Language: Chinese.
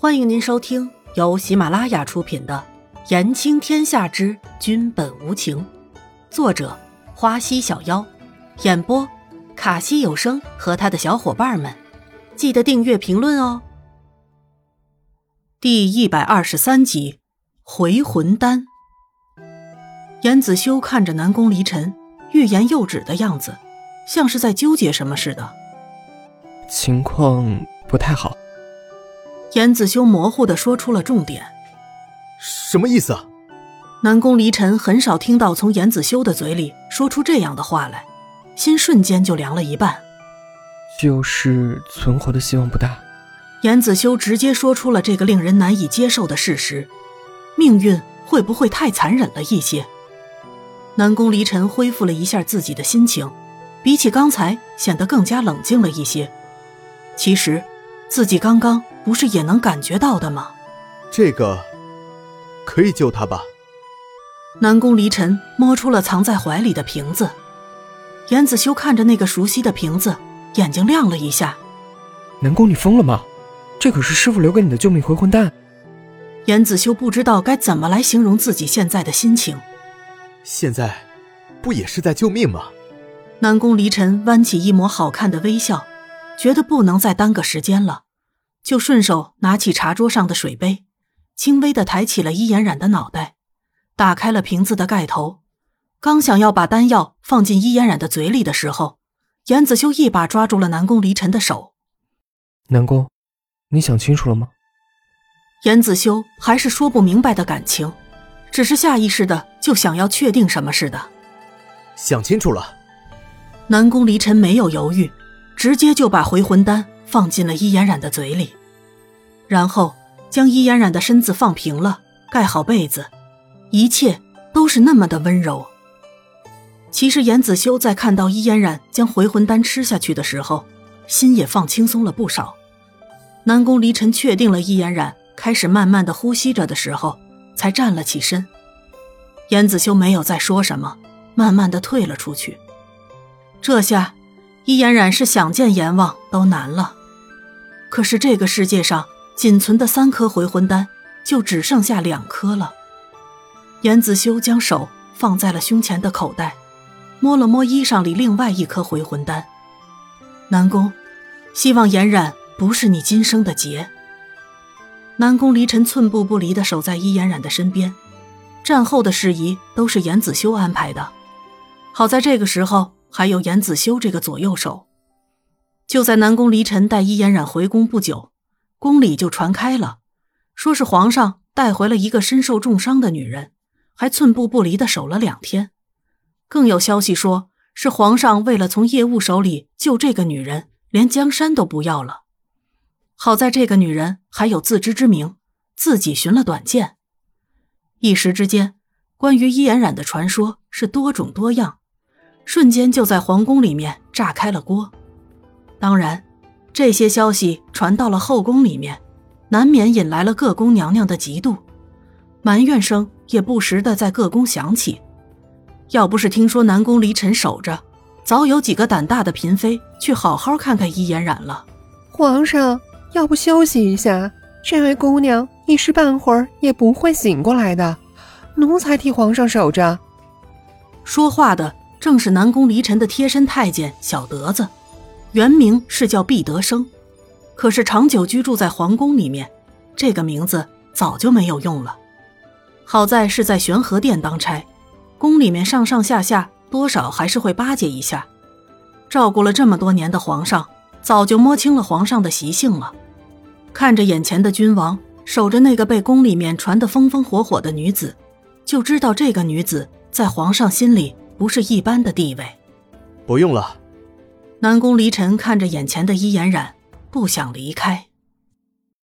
欢迎您收听由喜马拉雅出品的《言情天下之君本无情》，作者花溪小妖，演播卡西有声和他的小伙伴们。记得订阅、评论哦。第一百二十三集，回魂丹。严子修看着南宫离尘欲言又止的样子，像是在纠结什么似的。情况不太好。严子修模糊的说出了重点，什么意思？南宫离尘很少听到从严子修的嘴里说出这样的话来，心瞬间就凉了一半。就是存活的希望不大。严子修直接说出了这个令人难以接受的事实，命运会不会太残忍了一些？南宫离尘恢复了一下自己的心情，比起刚才显得更加冷静了一些。其实，自己刚刚。不是也能感觉到的吗？这个可以救他吧？南宫离尘摸出了藏在怀里的瓶子，严子修看着那个熟悉的瓶子，眼睛亮了一下。南宫，你疯了吗？这可是师傅留给你的救命回魂丹。严子修不知道该怎么来形容自己现在的心情。现在不也是在救命吗？南宫离尘弯起一抹好看的微笑，觉得不能再耽搁时间了。就顺手拿起茶桌上的水杯，轻微的抬起了伊嫣然的脑袋，打开了瓶子的盖头，刚想要把丹药放进伊嫣然的嘴里的时候，严子修一把抓住了南宫离尘的手。南宫，你想清楚了吗？严子修还是说不明白的感情，只是下意识的就想要确定什么似的。想清楚了。南宫离尘没有犹豫，直接就把回魂丹放进了伊嫣然的嘴里。然后将伊嫣然的身子放平了，盖好被子，一切都是那么的温柔。其实严子修在看到伊嫣然将回魂丹吃下去的时候，心也放轻松了不少。南宫离尘确定了伊嫣然开始慢慢的呼吸着的时候，才站了起身。严子修没有再说什么，慢慢的退了出去。这下，伊嫣然是想见阎王都难了。可是这个世界上。仅存的三颗回魂丹，就只剩下两颗了。严子修将手放在了胸前的口袋，摸了摸衣裳里另外一颗回魂丹。南宫，希望颜染不是你今生的劫。南宫离尘寸步不离地守在伊嫣然的身边，战后的事宜都是严子修安排的。好在这个时候还有严子修这个左右手。就在南宫离尘带伊嫣染回宫不久。宫里就传开了，说是皇上带回了一个身受重伤的女人，还寸步不离的守了两天。更有消息说是皇上为了从叶雾手里救这个女人，连江山都不要了。好在这个女人还有自知之明，自己寻了短见。一时之间，关于伊嫣染的传说是多种多样，瞬间就在皇宫里面炸开了锅。当然。这些消息传到了后宫里面，难免引来了各宫娘娘的嫉妒，埋怨声也不时的在各宫响起。要不是听说南宫离尘守着，早有几个胆大的嫔妃去好好看看伊嫣然了。皇上，要不休息一下？这位姑娘一时半会儿也不会醒过来的，奴才替皇上守着。说话的正是南宫离尘的贴身太监小德子。原名是叫毕德生，可是长久居住在皇宫里面，这个名字早就没有用了。好在是在玄和殿当差，宫里面上上下下多少还是会巴结一下。照顾了这么多年的皇上，早就摸清了皇上的习性了。看着眼前的君王守着那个被宫里面传得风风火火的女子，就知道这个女子在皇上心里不是一般的地位。不用了。南宫离尘看着眼前的伊颜染，不想离开。